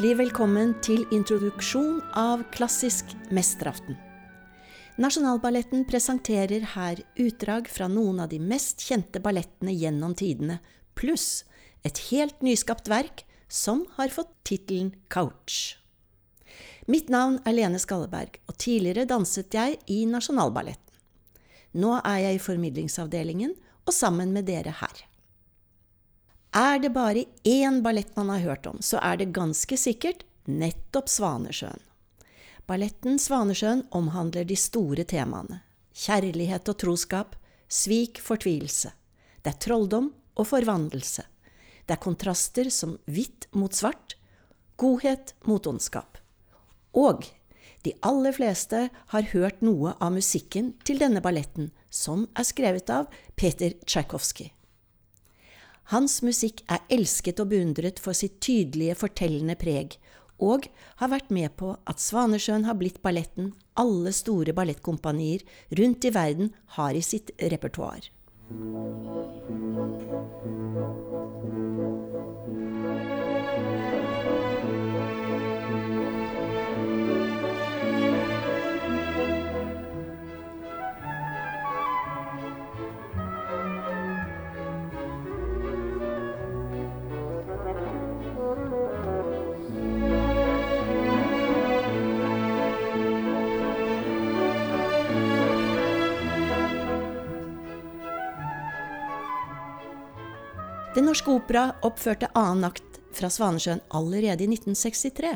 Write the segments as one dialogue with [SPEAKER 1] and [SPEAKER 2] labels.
[SPEAKER 1] Hjertelig velkommen til introduksjon av klassisk mesteraften. Nasjonalballetten presenterer her utdrag fra noen av de mest kjente ballettene gjennom tidene, pluss et helt nyskapt verk som har fått tittelen Couch. Mitt navn er Lene Skalleberg, og tidligere danset jeg i Nasjonalballetten. Nå er jeg i formidlingsavdelingen og sammen med dere her. Er det bare én ballett man har hørt om, så er det ganske sikkert nettopp Svanesjøen. Balletten Svanesjøen omhandler de store temaene kjærlighet og troskap, svik, fortvilelse. Det er trolldom og forvandlelse. Det er kontraster som hvitt mot svart, godhet mot ondskap. Og de aller fleste har hørt noe av musikken til denne balletten, som er skrevet av Peter Tsjajkovskij. Hans musikk er elsket og beundret for sitt tydelige, fortellende preg, og har vært med på at Svanesjøen har blitt balletten alle store ballettkompanier rundt i verden har i sitt repertoar. Den Norske Opera oppførte annen akt fra Svanesjøen allerede i 1963,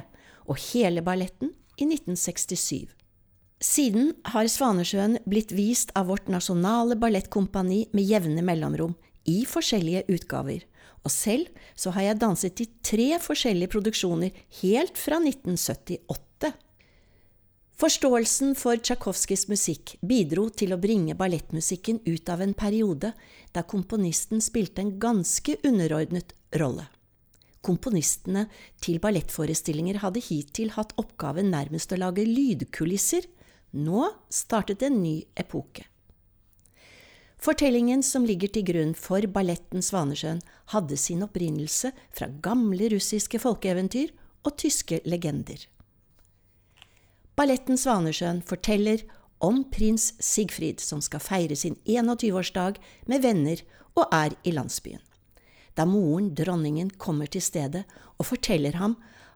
[SPEAKER 1] og hele balletten i 1967. Siden har Svanesjøen blitt vist av vårt nasjonale ballettkompani med jevne mellomrom, i forskjellige utgaver, og selv så har jeg danset i tre forskjellige produksjoner helt fra 1978. Forståelsen for Tsjajkovskijs musikk bidro til å bringe ballettmusikken ut av en periode der komponisten spilte en ganske underordnet rolle. Komponistene til ballettforestillinger hadde hittil hatt oppgaven nærmest å lage lydkulisser, nå startet en ny epoke. Fortellingen som ligger til grunn for balletten Svanesjøen, hadde sin opprinnelse fra gamle russiske folkeeventyr og tyske legender. Balletten Svanesjøen forteller om prins Sigfrid som skal feire sin 21-årsdag med venner og er i landsbyen. Da moren, dronningen, kommer til stedet og forteller ham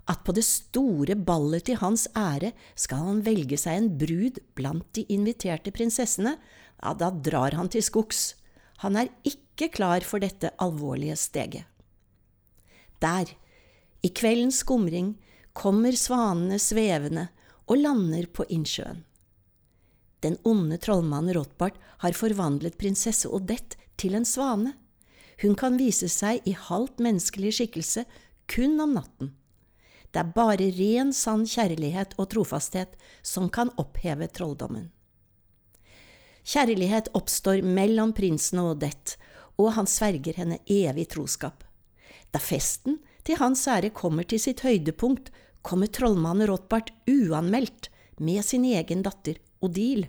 [SPEAKER 1] at på det store ballet til hans ære skal han velge seg en brud blant de inviterte prinsessene, ja, da drar han til skogs. Han er ikke klar for dette alvorlige steget. Der, i kveldens skumring, kommer svanene svevende og lander på innsjøen. Den onde trollmannen Rothbart har forvandlet prinsesse Odette til en svane. Hun kan vise seg i halvt menneskelig skikkelse kun om natten. Det er bare ren, sann kjærlighet og trofasthet som kan oppheve trolldommen. Kjærlighet oppstår mellom prinsen og Odette, og han sverger henne evig troskap. Da festen til hans ære kommer til sitt høydepunkt, kommer trollmannen Rothbart uanmeldt med sin egen datter Odile.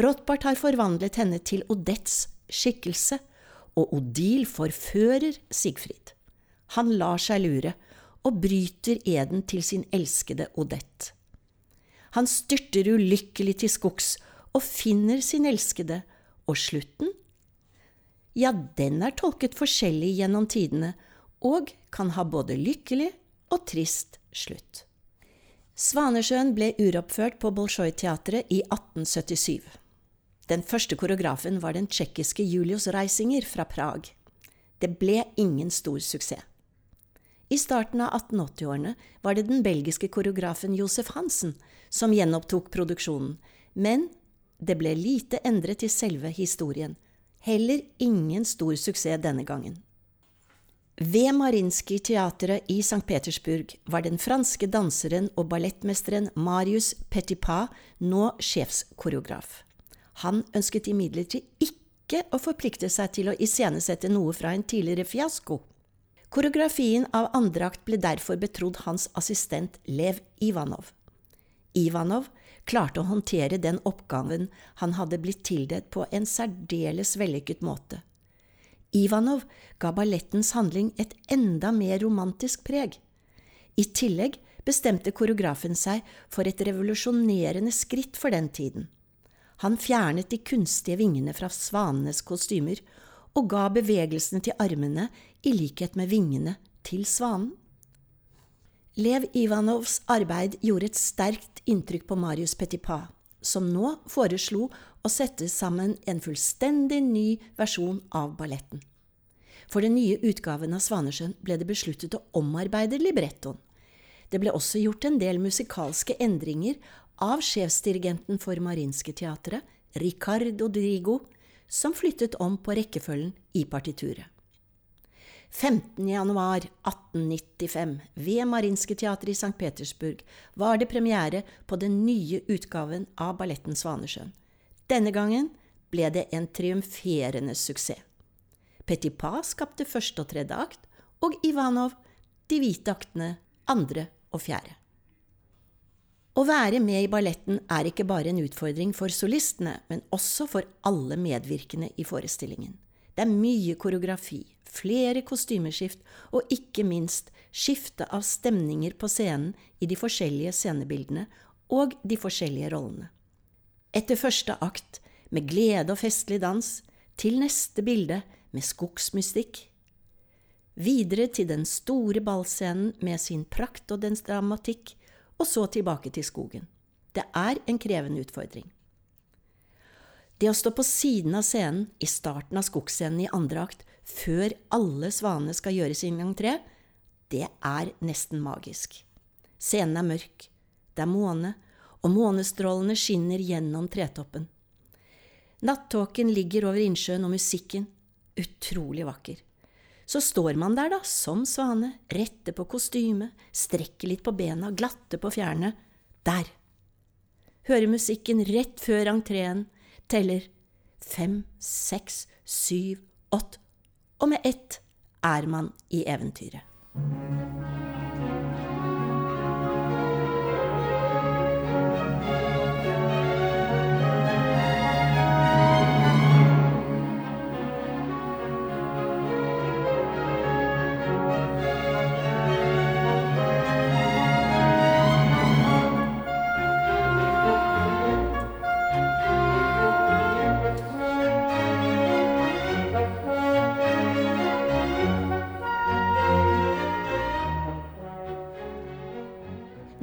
[SPEAKER 1] Rothbart har forvandlet henne til Odettes skikkelse, og Odile forfører Sigfrid. Han lar seg lure og bryter eden til sin elskede Odette. Han styrter ulykkelig til skogs og finner sin elskede, og slutten? Ja, den er tolket forskjellig gjennom tidene, og kan ha både lykkelig og trist slutt. Svanesjøen ble uroppført på Bolsjoj-teatret i 1877. Den første koreografen var den tsjekkiske Julius Reisinger fra Prag. Det ble ingen stor suksess. I starten av 1880-årene var det den belgiske koreografen Josef Hansen som gjenopptok produksjonen, men det ble lite endret i selve historien. Heller ingen stor suksess denne gangen. Ved Marinskij-teatret i St. Petersburg var den franske danseren og ballettmesteren Marius Petipa nå sjefskoreograf. Han ønsket imidlertid ikke å forplikte seg til å iscenesette noe fra en tidligere fiasko. Koreografien av andre akt ble derfor betrodd hans assistent Lev Ivanov. Ivanov klarte å håndtere den oppgaven han hadde blitt tildelt på en særdeles vellykket måte. Ivanov ga ballettens handling et enda mer romantisk preg. I tillegg bestemte koreografen seg for et revolusjonerende skritt for den tiden. Han fjernet de kunstige vingene fra svanenes kostymer og ga bevegelsene til armene i likhet med vingene til svanen. Lev Ivanovs arbeid gjorde et sterkt inntrykk på Marius Petipa, som nå foreslo å sette sammen en fullstendig ny versjon av balletten. For den nye utgaven av Svanesjøen ble det besluttet å omarbeide librettoen. Det ble også gjort en del musikalske endringer av sjefsdirigenten for Marinske teatret, Ricardo Drigo, som flyttet om på rekkefølgen i partituret. 15. januar 1895, ved Marinske teatret i St. Petersburg, var det premiere på den nye utgaven av balletten Svanesjøen. Denne gangen ble det en triumferende suksess. Petit Pas skapte første og tredje akt, og Ivanov de hvite aktene andre og fjerde. Å være med i balletten er ikke bare en utfordring for solistene, men også for alle medvirkende i forestillingen. Det er mye koreografi, flere kostymeskift og ikke minst skifte av stemninger på scenen i de forskjellige scenebildene og de forskjellige rollene. Etter første akt, med glede og festlig dans, til neste bilde med skogsmystikk. Videre til den store ballscenen med sin prakt og dens dramatikk, og så tilbake til skogen. Det er en krevende utfordring. Det å stå på siden av scenen i starten av skogsscenen i andre akt, før alle svanene skal gjøre sin entré, det er nesten magisk. Scenen er mørk, det er måne, og månestrålene skinner gjennom tretoppen. Nattåken ligger over innsjøen, og musikken utrolig vakker. Så står man der, da, som svane, retter på kostymet, strekker litt på bena, glatter på fjærene. Der! Hører musikken rett før entreen, teller fem, seks, syv, åtte, og med ett er man i eventyret.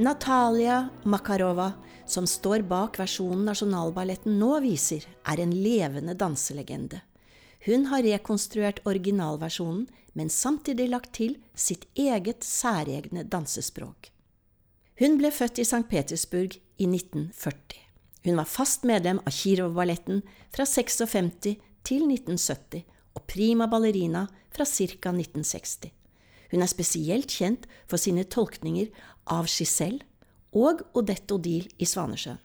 [SPEAKER 1] Natalia Makarova, som står bak versjonen Nasjonalballetten nå viser, er en levende danselegende. Hun har rekonstruert originalversjonen, men samtidig lagt til sitt eget særegne dansespråk. Hun ble født i St. Petersburg i 1940. Hun var fast medlem av Kirov-balletten fra 56 til 1970 og prima ballerina fra ca. 1960. Hun er spesielt kjent for sine tolkninger av Giselle og Odette Odile i Svanesjøen.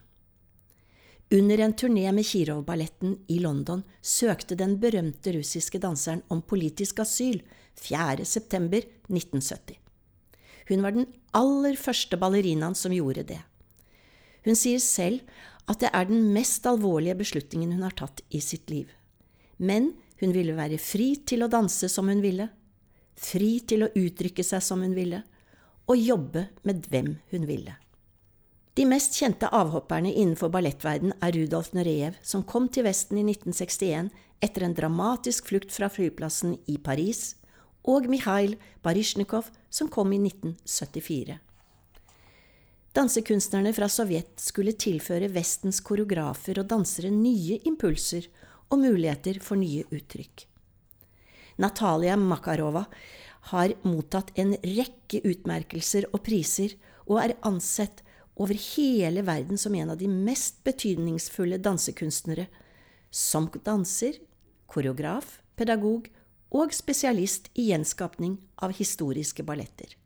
[SPEAKER 1] Under en turné med Kirov-balletten i London søkte den berømte russiske danseren om politisk asyl 4. september 1970. Hun var den aller første ballerinaen som gjorde det. Hun sier selv at det er den mest alvorlige beslutningen hun har tatt i sitt liv. Men hun ville være fri til å danse som hun ville, fri til å uttrykke seg som hun ville, og jobbe med hvem hun ville. De mest kjente avhopperne innenfor ballettverden er Rudolf Nurejev, som kom til Vesten i 1961 etter en dramatisk flukt fra flyplassen i Paris, og Mikhail Baryshnikov, som kom i 1974. Dansekunstnerne fra Sovjet skulle tilføre Vestens koreografer og dansere nye impulser og muligheter for nye uttrykk. Natalia Makarova har mottatt en rekke utmerkelser og priser, og er ansett over hele verden som en av de mest betydningsfulle dansekunstnere, som danser, koreograf, pedagog og spesialist i gjenskapning av historiske balletter.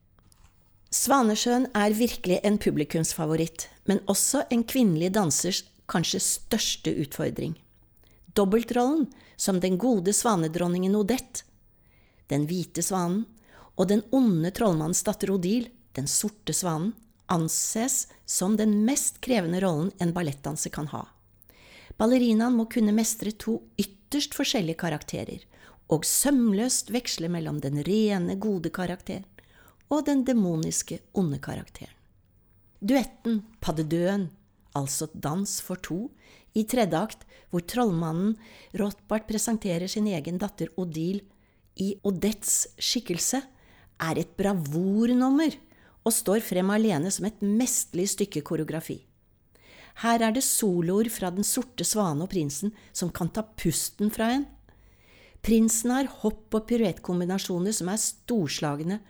[SPEAKER 1] Svanesjøen er virkelig en publikumsfavoritt, men også en kvinnelig dansers kanskje største utfordring. Dobbeltrollen som den gode svanedronningen Odette den hvite svanen, og den onde trollmannens datter Odile, den sorte svanen, anses som den mest krevende rollen en ballettdanser kan ha. Ballerinaen må kunne mestre to ytterst forskjellige karakterer, og sømløst veksle mellom den rene, gode karakteren og den demoniske onde karakteren. Duetten Paddedøen, altså Dans for to, i tredje akt, hvor trollmannen Rothbart presenterer sin egen datter Odile i Odettes skikkelse, er et bravurnummer og står frem alene som et mesterlig stykke koreografi. Her er det soloer fra Den sorte svane og prinsen som kan ta pusten fra en. Prinsen har hopp- og piruettkombinasjoner som er storslagne,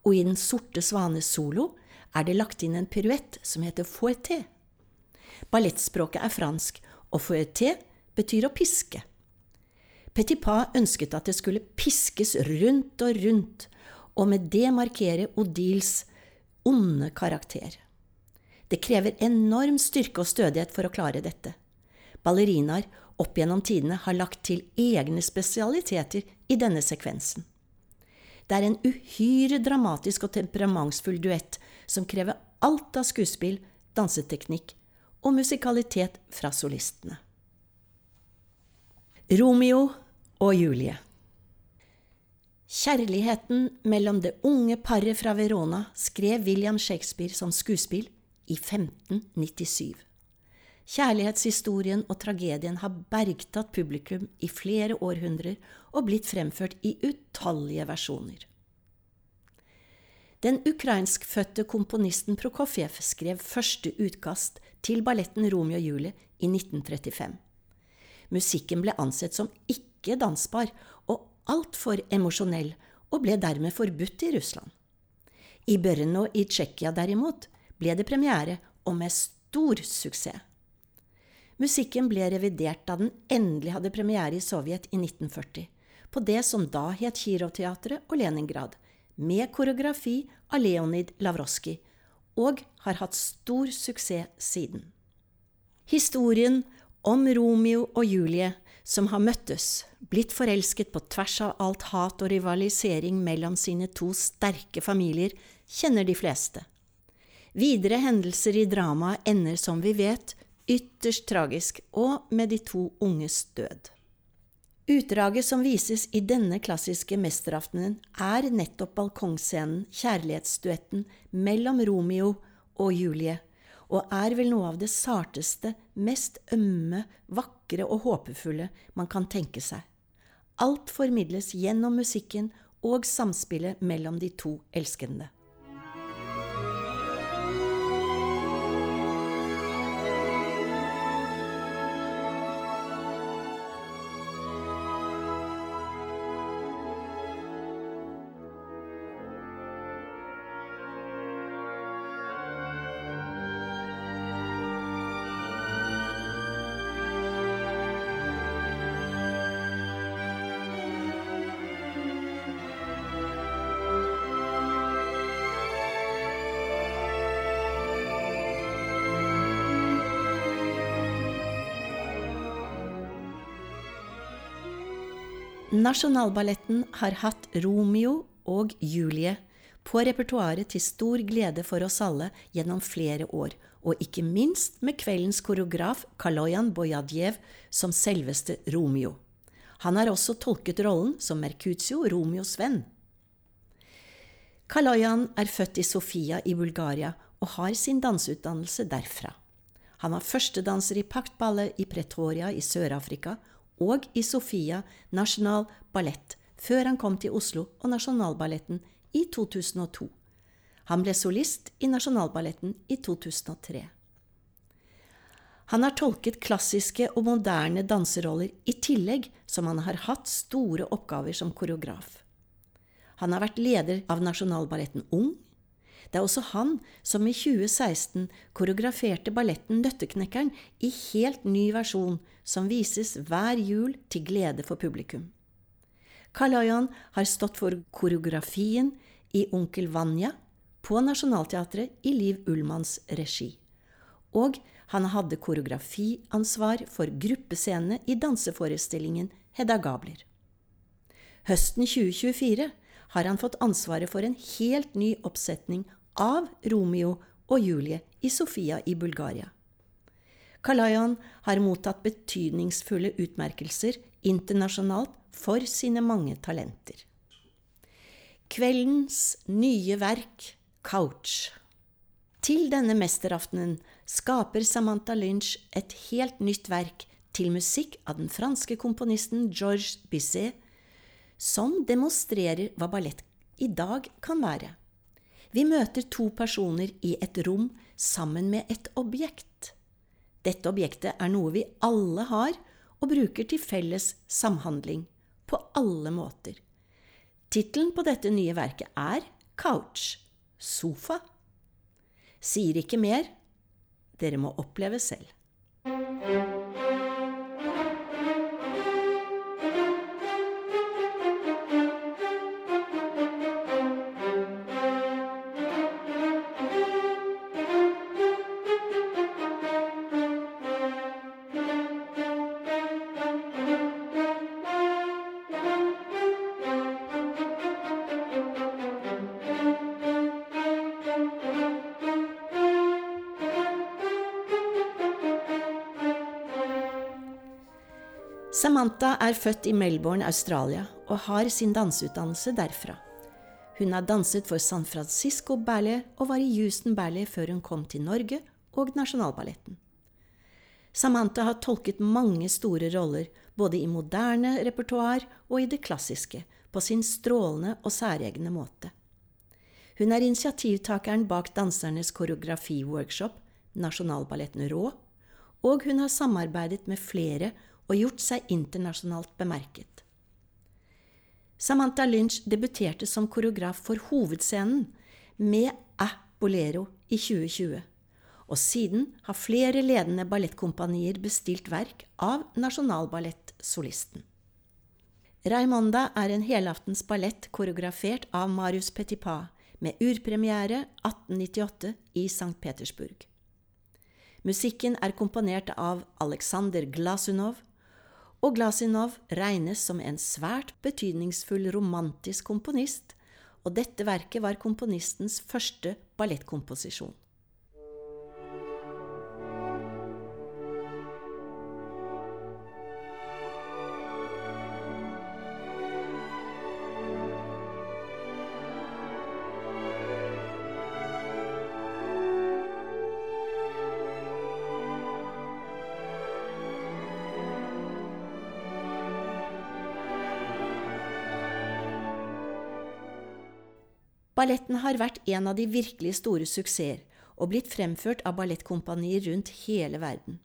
[SPEAKER 1] og i Den sorte svanes solo er det lagt inn en piruett som heter fouetté. Ballettspråket er fransk, og fouetté betyr å piske. Petipa ønsket at det skulle piskes rundt og rundt, og med det markere Odils onde karakter. Det krever enorm styrke og stødighet for å klare dette. Ballerinaer opp gjennom tidene har lagt til egne spesialiteter i denne sekvensen. Det er en uhyre dramatisk og temperamentsfull duett som krever alt av skuespill, danseteknikk og musikalitet fra solistene. Romeo og Julie Kjærligheten mellom det unge paret fra Verona skrev William Shakespeare som skuespill i 1597. Kjærlighetshistorien og tragedien har bergtatt publikum i flere århundrer og blitt fremført i utallige versjoner. Den ukrainskfødte komponisten Prokofjev skrev første utkast til balletten Romeo og Julie i 1935. Musikken ble ansett som ikke dansbar og altfor emosjonell, og ble dermed forbudt i Russland. I Brno i Tsjekkia derimot ble det premiere, og med stor suksess. Musikken ble revidert da den endelig hadde premiere i Sovjet i 1940, på det som da het Kirovteatret og Leningrad, med koreografi av Leonid Lavroskij, og har hatt stor suksess siden. Historien om Romeo og Julie som har møttes, blitt forelsket på tvers av alt hat og rivalisering mellom sine to sterke familier, kjenner de fleste. Videre hendelser i dramaet ender, som vi vet, ytterst tragisk, og med de to unges død. Utdraget som vises i denne klassiske mesteraftenen, er nettopp balkongscenen, kjærlighetsduetten mellom Romeo og Julie, og er vel noe av det sarteste, mest ømme, vakre og håpefulle man kan tenke seg. Alt formidles gjennom musikken og samspillet mellom de to elskende. Nasjonalballetten har hatt Romeo og Julie på repertoaret til stor glede for oss alle gjennom flere år, og ikke minst med kveldens koreograf Kaloyan Bojadjev som selveste Romeo. Han har også tolket rollen som Mercutio, Romeos venn. Kaloyan er født i Sofia i Bulgaria og har sin danseutdannelse derfra. Han var førstedanser i paktballet i Pretoria i Sør-Afrika og i Sofia Nasjonal Ballett før han kom til Oslo og Nasjonalballetten i 2002. Han ble solist i Nasjonalballetten i 2003. Han har tolket klassiske og moderne danseroller i tillegg som han har hatt store oppgaver som koreograf. Han har vært leder av Nasjonalballetten Ung, det er også han som i 2016 koreograferte balletten Nøtteknekkeren i helt ny versjon, som vises hver jul til glede for publikum. Kalayan har stått for koreografien i Onkel Vanja på Nationaltheatret i Liv Ullmanns regi. Og han hadde koreografiansvar for gruppescenene i danseforestillingen Hedda Gabler. Høsten 2024 har han fått ansvaret for en helt ny oppsetning av Romeo og Julie i Sofia i Bulgaria. Kalayan har mottatt betydningsfulle utmerkelser internasjonalt for sine mange talenter. Kveldens nye verk, Couch. Til denne mesteraftenen skaper Samantha Lynch et helt nytt verk til musikk av den franske komponisten Georges Bizet, som demonstrerer hva ballett i dag kan være. Vi møter to personer i et rom sammen med et objekt. Dette objektet er noe vi alle har og bruker til felles samhandling, på alle måter. Tittelen på dette nye verket er Couch, sofa. Sier ikke mer, dere må oppleve selv. Samantha er født i Melbourne, Australia, og har sin danseutdannelse derfra. Hun har danset for San Francisco Ballet og var i Houston Ballet før hun kom til Norge og Nasjonalballetten. Samantha har tolket mange store roller, både i moderne repertoar og i det klassiske, på sin strålende og særegne måte. Hun er initiativtakeren bak dansernes koreografiworkshop, Nasjonalballetten Rå, og hun har samarbeidet med flere og gjort seg internasjonalt bemerket. Samantha Lynch debuterte som koreograf for Hovedscenen med A Bolero i 2020, og siden har flere ledende ballettkompanier bestilt verk av nasjonalballettsolisten. Raimonda er en helaftens ballett koreografert av Marius Petipa, med urpremiere 1898 i St. Petersburg. Musikken er komponert av Aleksandr Glasunov, og Glasinov regnes som en svært betydningsfull romantisk komponist, og dette verket var komponistens første ballettkomposisjon. Balletten har vært en av de virkelig store suksesser og blitt fremført av ballettkompanier rundt hele verden.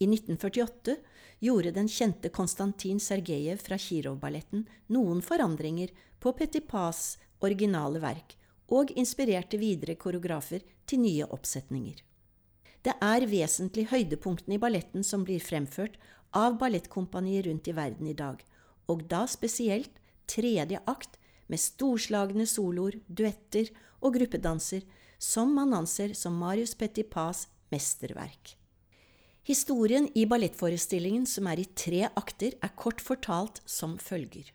[SPEAKER 1] I 1948 gjorde den kjente Konstantin Sergejev fra Kirov-balletten noen forandringer på Petipas originale verk, og inspirerte videre koreografer til nye oppsetninger. Det er vesentlig høydepunktene i balletten som blir fremført av ballettkompanier rundt i verden i dag, og da spesielt tredje akt med storslagne soloer, duetter og gruppedanser som man anser som Marius Petipas mesterverk. Historien i ballettforestillingen, som er i tre akter, er kort fortalt som følger.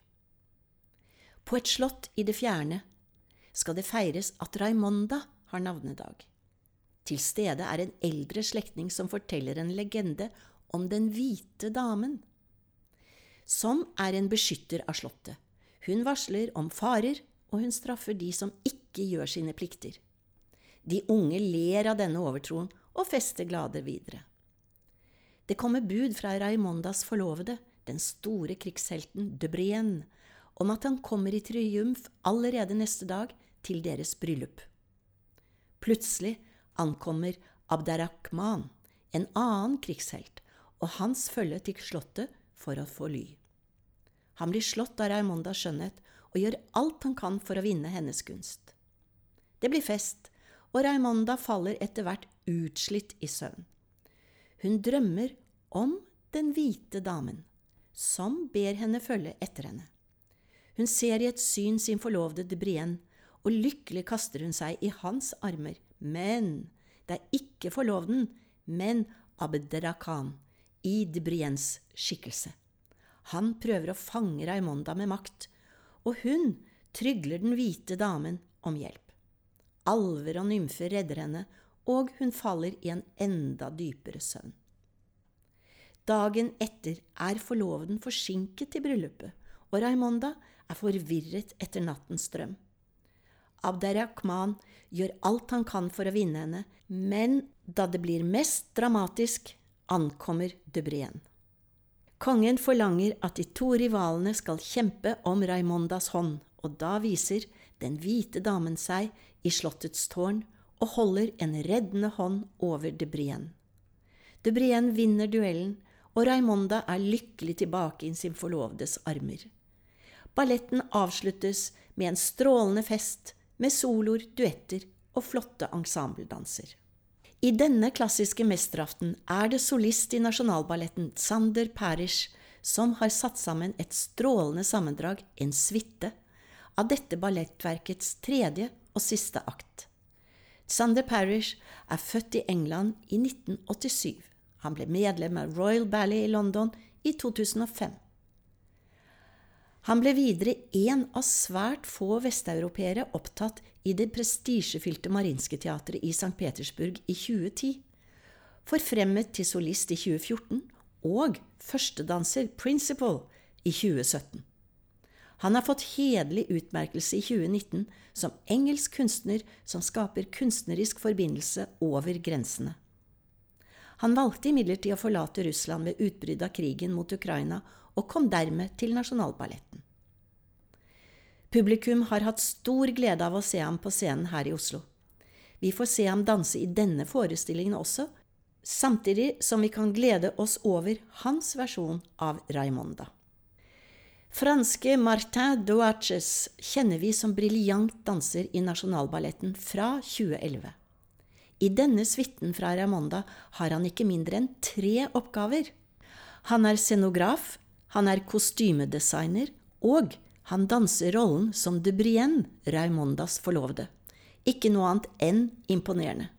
[SPEAKER 1] På et slott i det fjerne skal det feires at Raimonda har navnedag. Til stede er en eldre slektning som forteller en legende om Den hvite damen, som er en beskytter av slottet hun varsler om farer, og hun straffer de som ikke gjør sine plikter. De unge ler av denne overtroen og fester glade videre. Det kommer bud fra Raimondas forlovede, den store krigshelten de Brienne, om at han kommer i triumf allerede neste dag til deres bryllup. Plutselig ankommer Abderrahman, en annen krigshelt, og hans følge til slottet for å få ly. Han blir slått av Raimondas skjønnhet og gjør alt han kan for å vinne hennes gunst. Det blir fest, og Raimonda faller etter hvert utslitt i søvn. Hun drømmer om den hvite damen, som ber henne følge etter henne. Hun ser i et syn sin forlovede de Brienne, og lykkelig kaster hun seg i hans armer, men det er ikke forloveden, men Abderakan, i de Briennes skikkelse. Han prøver å fange Raimonda med makt, og hun trygler den hvite damen om hjelp. Alver og nymfer redder henne, og hun faller i en enda dypere søvn. Dagen etter er forloveden forsinket til bryllupet, og Raimonda er forvirret etter nattens drøm. Abderrahman gjør alt han kan for å vinne henne, men da det blir mest dramatisk, ankommer de Brienne. Kongen forlanger at de to rivalene skal kjempe om Raimondas hånd, og da viser den hvite damen seg i slottets tårn og holder en reddende hånd over de Brienne. De Brienne vinner duellen, og Raimonda er lykkelig tilbake i sin forlovdes armer. Balletten avsluttes med en strålende fest med soloer, duetter og flotte ensembledanser. I denne klassiske mesteraften er det solist i Nasjonalballetten Sander Parish som har satt sammen et strålende sammendrag, en suite, av dette ballettverkets tredje og siste akt. Sander Parish er født i England i 1987. Han ble medlem av Royal Ballet i London i 2005. Han ble videre en av svært få vesteuropeere opptatt i det prestisjefylte Marinske teatret i St. Petersburg i 2010, forfremmet til solist i 2014 og førstedanser, principal, i 2017. Han har fått hederlig utmerkelse i 2019 som engelsk kunstner som skaper kunstnerisk forbindelse over grensene. Han valgte imidlertid å forlate Russland ved utbruddet av krigen mot Ukraina, og kom dermed til Nasjonalballetten. Publikum har hatt stor glede av å se ham på scenen her i Oslo. Vi får se ham danse i denne forestillingen også, samtidig som vi kan glede oss over hans versjon av Raimonda. Franske Martin Douaches kjenner vi som briljant danser i Nasjonalballetten fra 2011. I denne suiten fra Raimonda har han ikke mindre enn tre oppgaver. Han er scenograf, han er kostymedesigner, og han danser rollen som de Brienne, Raimondas forlovede. Ikke noe annet enn imponerende.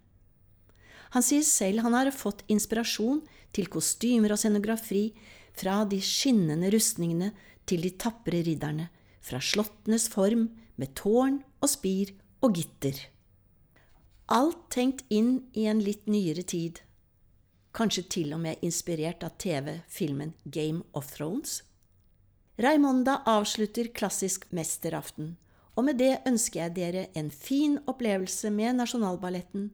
[SPEAKER 1] Han sier selv han har fått inspirasjon til kostymer og scenografi fra de skinnende rustningene til de tapre ridderne, fra slottenes form med tårn og spir og gitter. Alt tenkt inn i en litt nyere tid. Kanskje til og med inspirert av TV-filmen Game of Thrones? Raimonda avslutter klassisk mesteraften, og med det ønsker jeg dere en fin opplevelse med Nasjonalballetten,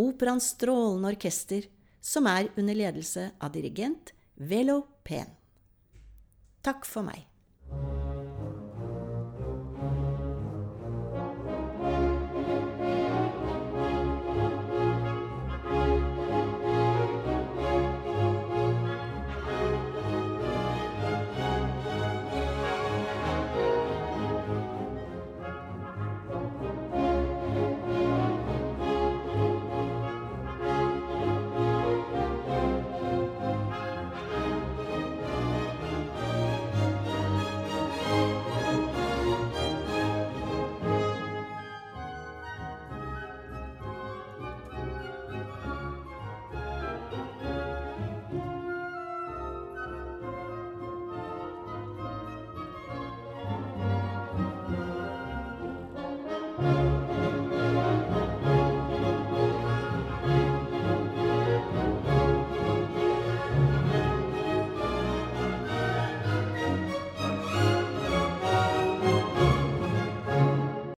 [SPEAKER 1] operaens strålende orkester, som er under ledelse av dirigent Velo Pen. Takk for meg.